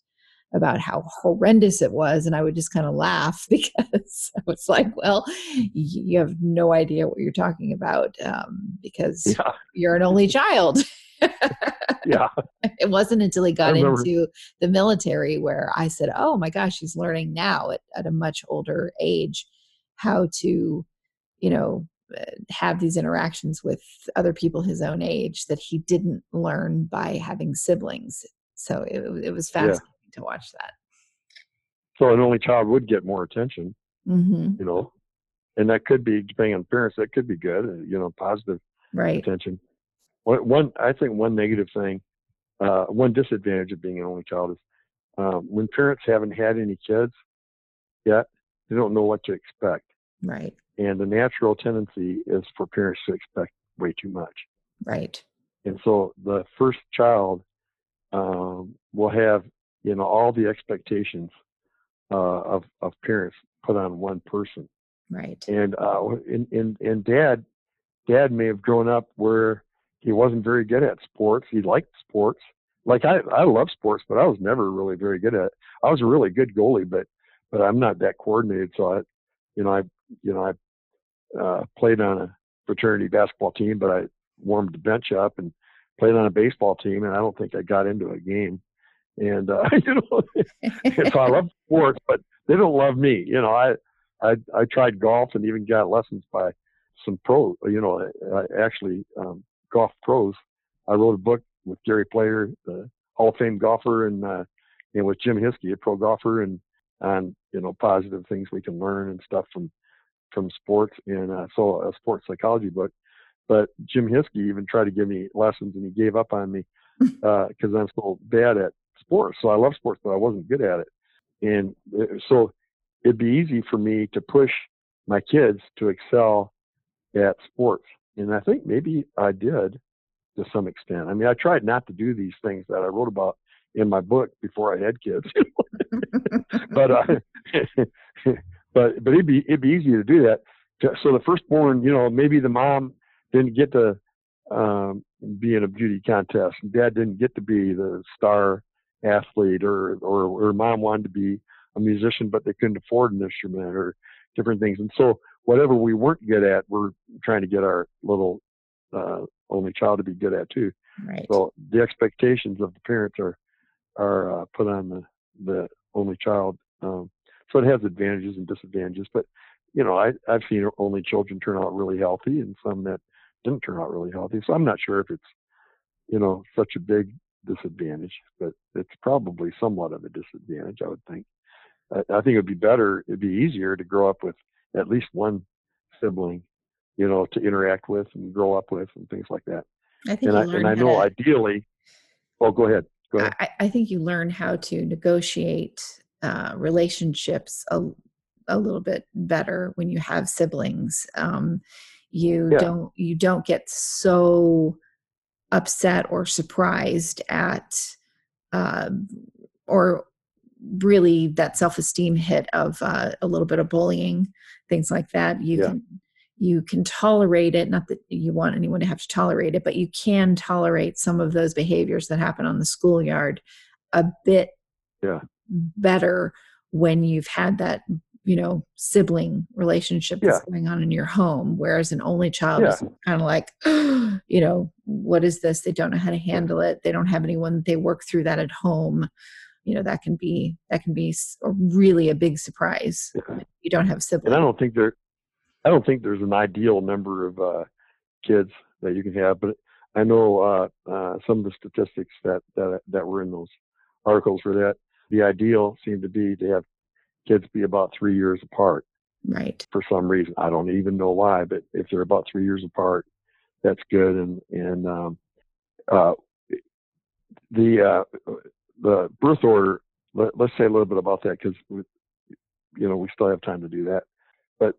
Speaker 1: about how horrendous it was. And I would just kind of laugh because I was like, well, you have no idea what you're talking about um, because yeah. you're an only child.
Speaker 2: yeah.
Speaker 1: It wasn't until he got into the military where I said, oh my gosh, he's learning now at, at a much older age how to, you know, uh, have these interactions with other people his own age that he didn't learn by having siblings. So it, it was fascinating yeah. to watch that.
Speaker 2: So an only child would get more attention, mm-hmm. you know, and that could be depending on parents. That could be good, uh, you know, positive
Speaker 1: right.
Speaker 2: attention. One, I think one negative thing, uh, one disadvantage of being an only child is um, when parents haven't had any kids yet, they don't know what to expect.
Speaker 1: Right.
Speaker 2: and the natural tendency is for parents to expect way too much.
Speaker 1: Right.
Speaker 2: And so the first child um, will have you know all the expectations uh, of of parents put on one person.
Speaker 1: Right.
Speaker 2: And uh, and, and and dad dad may have grown up where he wasn't very good at sports. He liked sports. Like I I love sports, but I was never really very good at it. I was a really good goalie, but but I'm not that coordinated. So I, you know, I you know I uh, played on a fraternity basketball team, but I warmed the bench up and played on a baseball team, and I don't think I got into a game. And uh, you know, so I love sports, but they don't love me. You know, I I I tried golf and even got lessons by some pro. You know, I, actually um, golf pros. I wrote a book with Gary Player, the Hall of Fame golfer, and uh, and with Jim Hiskey, a pro golfer, and on you know positive things we can learn and stuff from from sports. And uh, so a sports psychology book. But Jim Hiskey even tried to give me lessons, and he gave up on me because uh, I'm so bad at sports. So I love sports, but I wasn't good at it. And uh, so it'd be easy for me to push my kids to excel at sports. And I think maybe I did to some extent. I mean, I tried not to do these things that I wrote about in my book before I had kids. but uh, but but it'd be it'd be easy to do that. So the firstborn, you know, maybe the mom didn't get to um, be in a beauty contest, and dad didn't get to be the star athlete, or or or mom wanted to be a musician, but they couldn't afford an instrument, or different things. And so whatever we weren't good at, we're trying to get our little uh, only child to be good at too.
Speaker 1: Right.
Speaker 2: So the expectations of the parents are are uh, put on the the only child. Um, so it has advantages and disadvantages. But you know, I I've seen only children turn out really healthy, and some that didn't turn out really healthy. So I'm not sure if it's you know such a big disadvantage, but it's probably somewhat of a disadvantage. I would think. I, I think it'd be better. It'd be easier to grow up with at least one sibling, you know, to interact with and grow up with and things like that.
Speaker 1: I think
Speaker 2: and I, and I know
Speaker 1: to,
Speaker 2: ideally. Oh, go ahead. Go ahead.
Speaker 1: I, I think you learn how to negotiate uh, relationships a, a little bit better when you have siblings. Um, you yeah. don't you don't get so upset or surprised at uh, or really that self-esteem hit of uh, a little bit of bullying things like that you yeah. can you can tolerate it not that you want anyone to have to tolerate it but you can tolerate some of those behaviors that happen on the schoolyard a bit
Speaker 2: yeah.
Speaker 1: better when you've had that you know sibling relationship that's yeah. going on in your home whereas an only child yeah. is kind of like you know what is this they don't know how to handle it they don't have anyone they work through that at home you know that can be that can be a really a big surprise yeah. you don't have siblings.
Speaker 2: And i don't think there i don't think there's an ideal number of uh, kids that you can have but i know uh, uh, some of the statistics that, that that were in those articles for that the ideal seemed to be to have kids be about three years apart.
Speaker 1: Right.
Speaker 2: For some reason. I don't even know why but if they're about three years apart that's good and and um, uh, the uh, the birth order, let, us say a little bit about that because, you know, we still have time to do that. But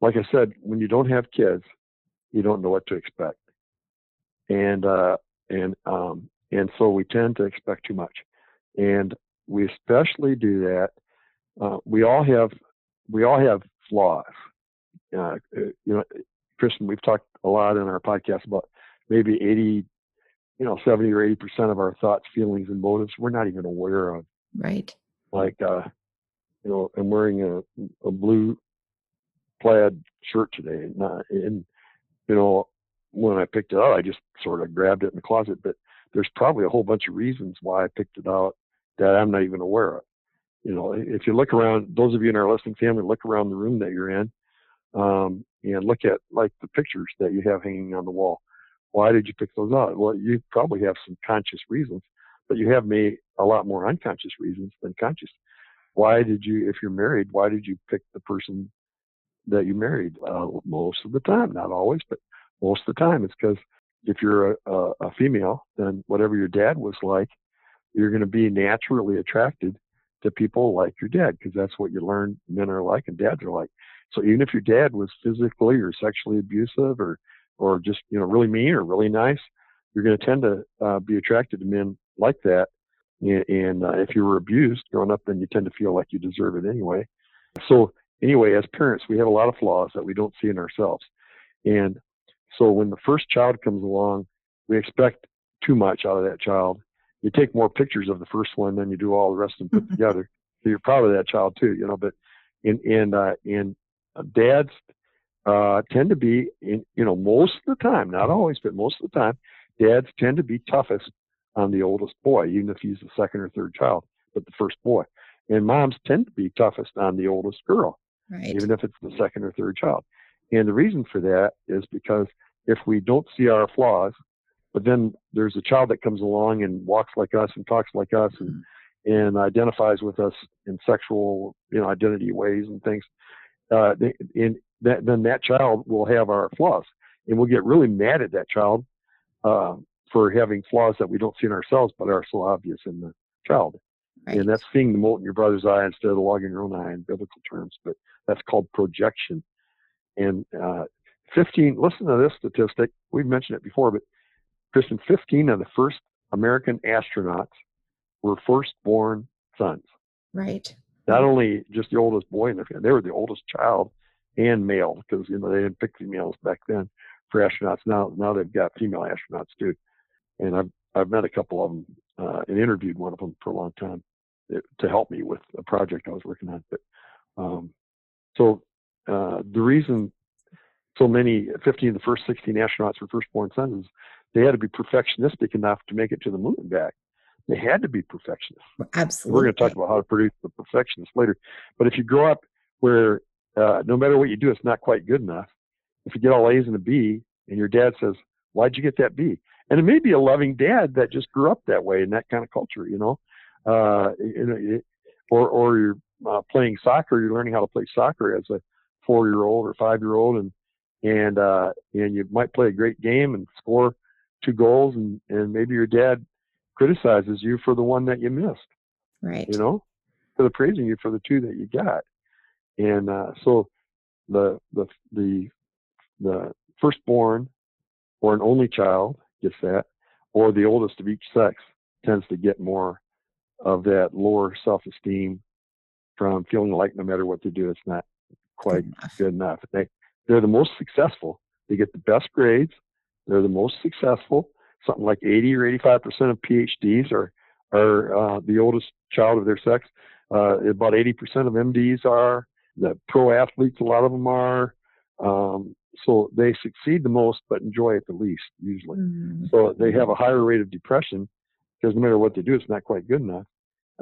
Speaker 2: like I said, when you don't have kids, you don't know what to expect, and uh, and um, and so we tend to expect too much, and we especially do that. Uh, we all have we all have flaws. Uh, you know, Kristin, we've talked a lot in our podcast about maybe 80 you know, 70 or 80 percent of our thoughts, feelings, and motives we're not even aware of.
Speaker 1: Right.
Speaker 2: Like, uh, you know, I'm wearing a, a blue plaid shirt today, and, uh, and you know, when I picked it out, I just sort of grabbed it in the closet. But there's probably a whole bunch of reasons why I picked it out that I'm not even aware of. You know, if you look around, those of you in our listening family, look around the room that you're in, um, and look at like the pictures that you have hanging on the wall why did you pick those out? Well, you probably have some conscious reasons, but you have me a lot more unconscious reasons than conscious. Why did you, if you're married, why did you pick the person that you married? Uh, most of the time, not always, but most of the time, it's because if you're a, a, a female, then whatever your dad was like, you're going to be naturally attracted to people like your dad because that's what you learn men are like and dads are like. So even if your dad was physically or sexually abusive or or just you know really mean or really nice, you're going to tend to uh, be attracted to men like that. And, and uh, if you were abused growing up, then you tend to feel like you deserve it anyway. So anyway, as parents, we have a lot of flaws that we don't see in ourselves. And so when the first child comes along, we expect too much out of that child. You take more pictures of the first one than you do all the rest of them put together. So you're proud of that child too, you know. But in in uh, in uh, dads uh, tend to be, in, you know, most of the time, not always, but most of the time, dads tend to be toughest on the oldest boy, even if he's the second or third child, but the first boy. And moms tend to be toughest on the oldest girl,
Speaker 1: right.
Speaker 2: even if it's the second or third child. And the reason for that is because if we don't see our flaws, but then there's a child that comes along and walks like us and talks like us and mm-hmm. and identifies with us in sexual you know identity ways and things, uh, in that then that child will have our flaws, and we'll get really mad at that child uh, for having flaws that we don't see in ourselves but are so obvious in the child. Right. And that's seeing the mote in your brother's eye instead of the log in your own eye in biblical terms. But that's called projection. And uh, 15, listen to this statistic. We've mentioned it before, but Kristin, 15 of the first American astronauts were firstborn sons.
Speaker 1: Right.
Speaker 2: Not only just the oldest boy in their family, they were the oldest child and male because you know they didn't pick females back then for astronauts. Now now they've got female astronauts too, and I've I've met a couple of them uh, and interviewed one of them for a long time to help me with a project I was working on. But um, so uh, the reason so many 15 of the first 16 astronauts were firstborn sons is they had to be perfectionistic enough to make it to the moon and back. They had to be perfectionists.
Speaker 1: Absolutely.
Speaker 2: We're going to talk about how to produce the perfectionists later. But if you grow up where uh, no matter what you do, it's not quite good enough. If you get all A's and a B, and your dad says, "Why'd you get that B?" and it may be a loving dad that just grew up that way in that kind of culture, you know, uh, or or you're uh, playing soccer, you're learning how to play soccer as a four-year-old or five-year-old, and and uh, and you might play a great game and score two goals, and and maybe your dad criticizes you for the one that you missed,
Speaker 1: right?
Speaker 2: You know, for the praising you for the two that you got, and uh, so the the the the firstborn or an only child gets that, or the oldest of each sex tends to get more of that lower self-esteem from feeling like no matter what they do, it's not quite good enough. They they're the most successful. They get the best grades. They're the most successful. Something like 80 or 85 percent of PhDs are are uh, the oldest child of their sex. Uh, about 80 percent of MDs are. The pro athletes, a lot of them are. Um, so they succeed the most but enjoy it the least usually mm-hmm. so they have a higher rate of depression because no matter what they do it's not quite good enough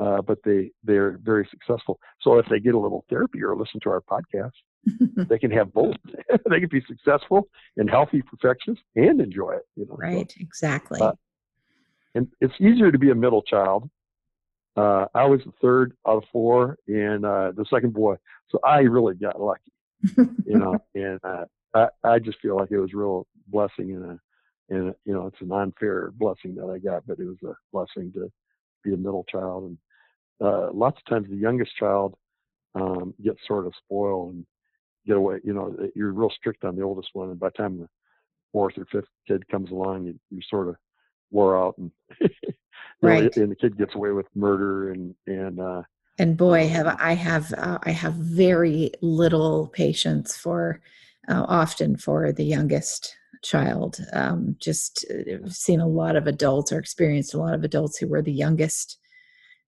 Speaker 2: uh, but they they're very successful so if they get a little therapy or listen to our podcast they can have both they can be successful and healthy perfectionists and enjoy it you know
Speaker 1: right so, exactly uh,
Speaker 2: and it's easier to be a middle child uh, i was the third out of four and uh, the second boy so i really got lucky you know and uh, I, I just feel like it was real blessing and a, and you know, it's an unfair blessing that I got, but it was a blessing to be a middle child. And uh, lots of times the youngest child um, gets sort of spoiled and get away. You know, you're real strict on the oldest one, and by the time the fourth or fifth kid comes along, you, you sort of wore out, and
Speaker 1: right.
Speaker 2: know, and the kid gets away with murder and and uh,
Speaker 1: and boy, have um, I have uh, I have very little patience for uh, often for the youngest child. Um, just uh, seen a lot of adults or experienced a lot of adults who were the youngest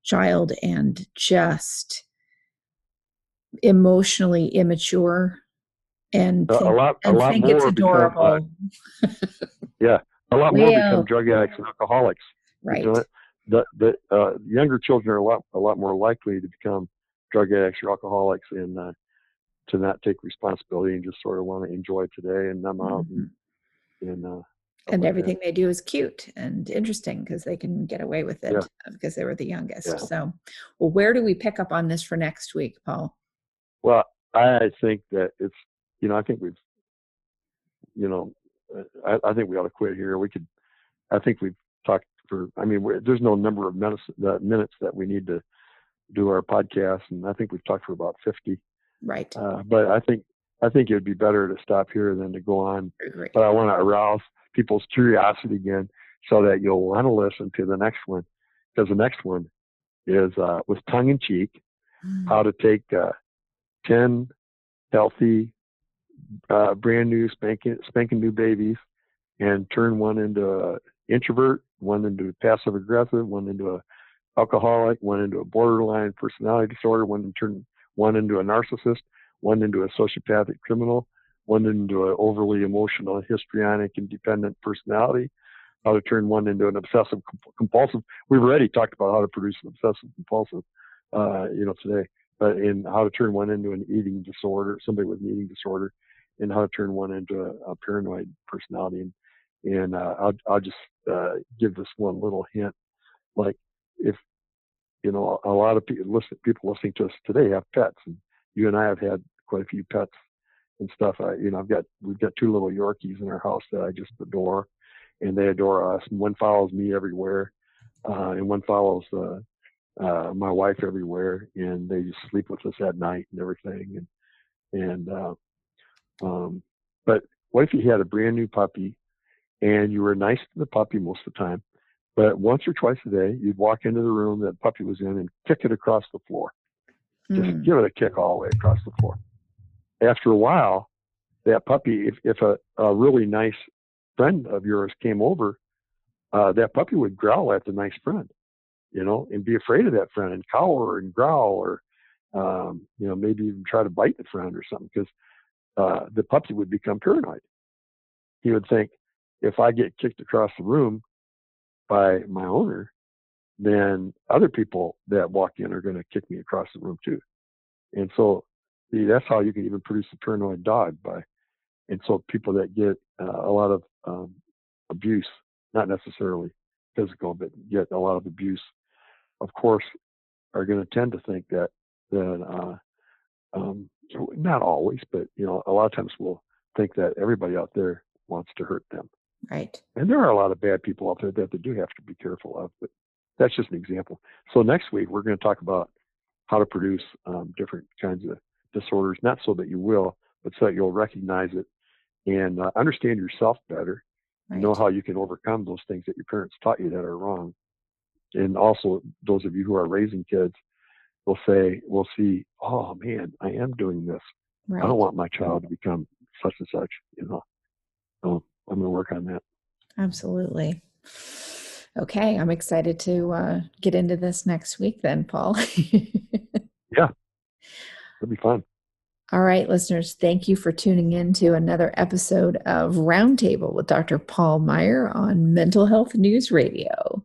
Speaker 1: child and just emotionally immature and
Speaker 2: think, a lot, a lot think it's adorable. Become, uh, yeah, a lot more become drug addicts and alcoholics.
Speaker 1: Right. You know,
Speaker 2: the the uh, younger children are a lot a lot more likely to become drug addicts or alcoholics and uh, to not take responsibility and just sort of want to enjoy today and numb out mm-hmm. and, and uh,
Speaker 1: and like everything that. they do is cute and interesting because they can get away with it yeah. because they were the youngest. Yeah. So, well, where do we pick up on this for next week, Paul?
Speaker 2: Well, I think that it's, you know, I think we've, you know, I, I think we ought to quit here. We could, I think we've talked for, I mean, there's no number of minutes, uh, minutes that we need to do our podcast. And I think we've talked for about 50.
Speaker 1: Right.
Speaker 2: Uh, but I think I think it would be better to stop here than to go on. But I want to arouse people's curiosity again so that you'll want to listen to the next one because the next one is uh, with tongue in cheek mm. how to take uh, 10 healthy, uh, brand new, spanking, spanking new babies and turn one into an introvert, one into a passive aggressive, one into a alcoholic, one into a borderline personality disorder, one turn one into a narcissist, one into a sociopathic criminal, one into an overly emotional, histrionic, and dependent personality, how to turn one into an obsessive compulsive. We've already talked about how to produce an obsessive compulsive, uh, you know, today, but in how to turn one into an eating disorder, somebody with an eating disorder, and how to turn one into a, a paranoid personality. And, and uh, I'll, I'll just uh, give this one little hint. Like, if, you know, a lot of people, listen, people listening to us today have pets, and you and I have had quite a few pets and stuff. I, you know, I've got, we've got two little Yorkies in our house that I just adore and they adore us. And one follows me everywhere, uh, and one follows uh, uh, my wife everywhere, and they just sleep with us at night and everything. And and uh, um, but what if you had a brand new puppy, and you were nice to the puppy most of the time, but once or twice a day you'd walk into the room that puppy was in and kick it across the floor, just mm. give it a kick all the way across the floor. After a while, that puppy, if, if a, a really nice friend of yours came over, uh, that puppy would growl at the nice friend, you know, and be afraid of that friend and cower and growl or, um, you know, maybe even try to bite the friend or something because uh, the puppy would become paranoid. He would think, if I get kicked across the room by my owner, then other people that walk in are going to kick me across the room too. And so see, that's how you can even produce a paranoid dog by and so people that get uh, a lot of um, abuse, not necessarily physical, but get a lot of abuse, of course, are going to tend to think that that uh, um, not always, but you know, a lot of times we'll think that everybody out there wants to hurt them.
Speaker 1: Right.
Speaker 2: And there are a lot of bad people out there that they do have to be careful of, but that's just an example. So next week we're going to talk about how to produce um, different kinds of disorders, not so that you will, but so that you'll recognize it and uh, understand yourself better, right. know how you can overcome those things that your parents taught you that are wrong. And also, those of you who are raising kids will say, will see, oh man, I am doing this. Right. I don't want my child to become such and such, you know. So I'm going to work on that.
Speaker 1: Absolutely. Okay, I'm excited to uh, get into this next week then, Paul.
Speaker 2: yeah, it'll be fun.
Speaker 1: All right, listeners, thank you for tuning in to another episode of Roundtable with Dr. Paul Meier on Mental Health News Radio.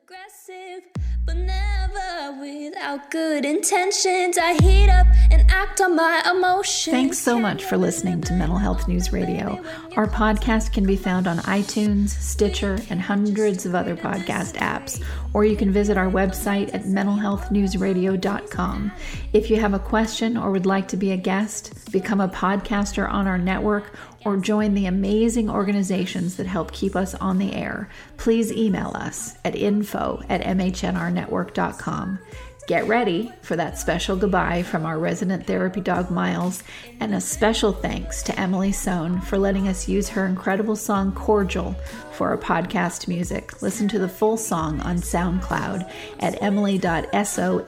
Speaker 1: Aggressive, but never without good intentions. I heat up and act on my emotions. Thanks so much for listening to Mental Health News Radio. Our podcast can be found on iTunes, Stitcher, and hundreds of other podcast apps or you can visit our website at mentalhealthnewsradio.com. If you have a question or would like to be a guest, become a podcaster on our network, or join the amazing organizations that help keep us on the air, please email us at info at mhnrnetwork.com. Get ready for that special goodbye from our resident therapy dog Miles, and a special thanks to Emily Sohn for letting us use her incredible song Cordial for our podcast music. Listen to the full song on SoundCloud at emily.sonne.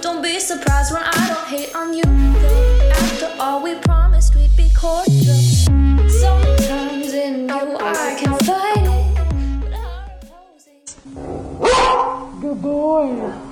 Speaker 1: Don't be surprised when I don't hate on you. After all, we promised we'd be cordial.
Speaker 3: Good boy.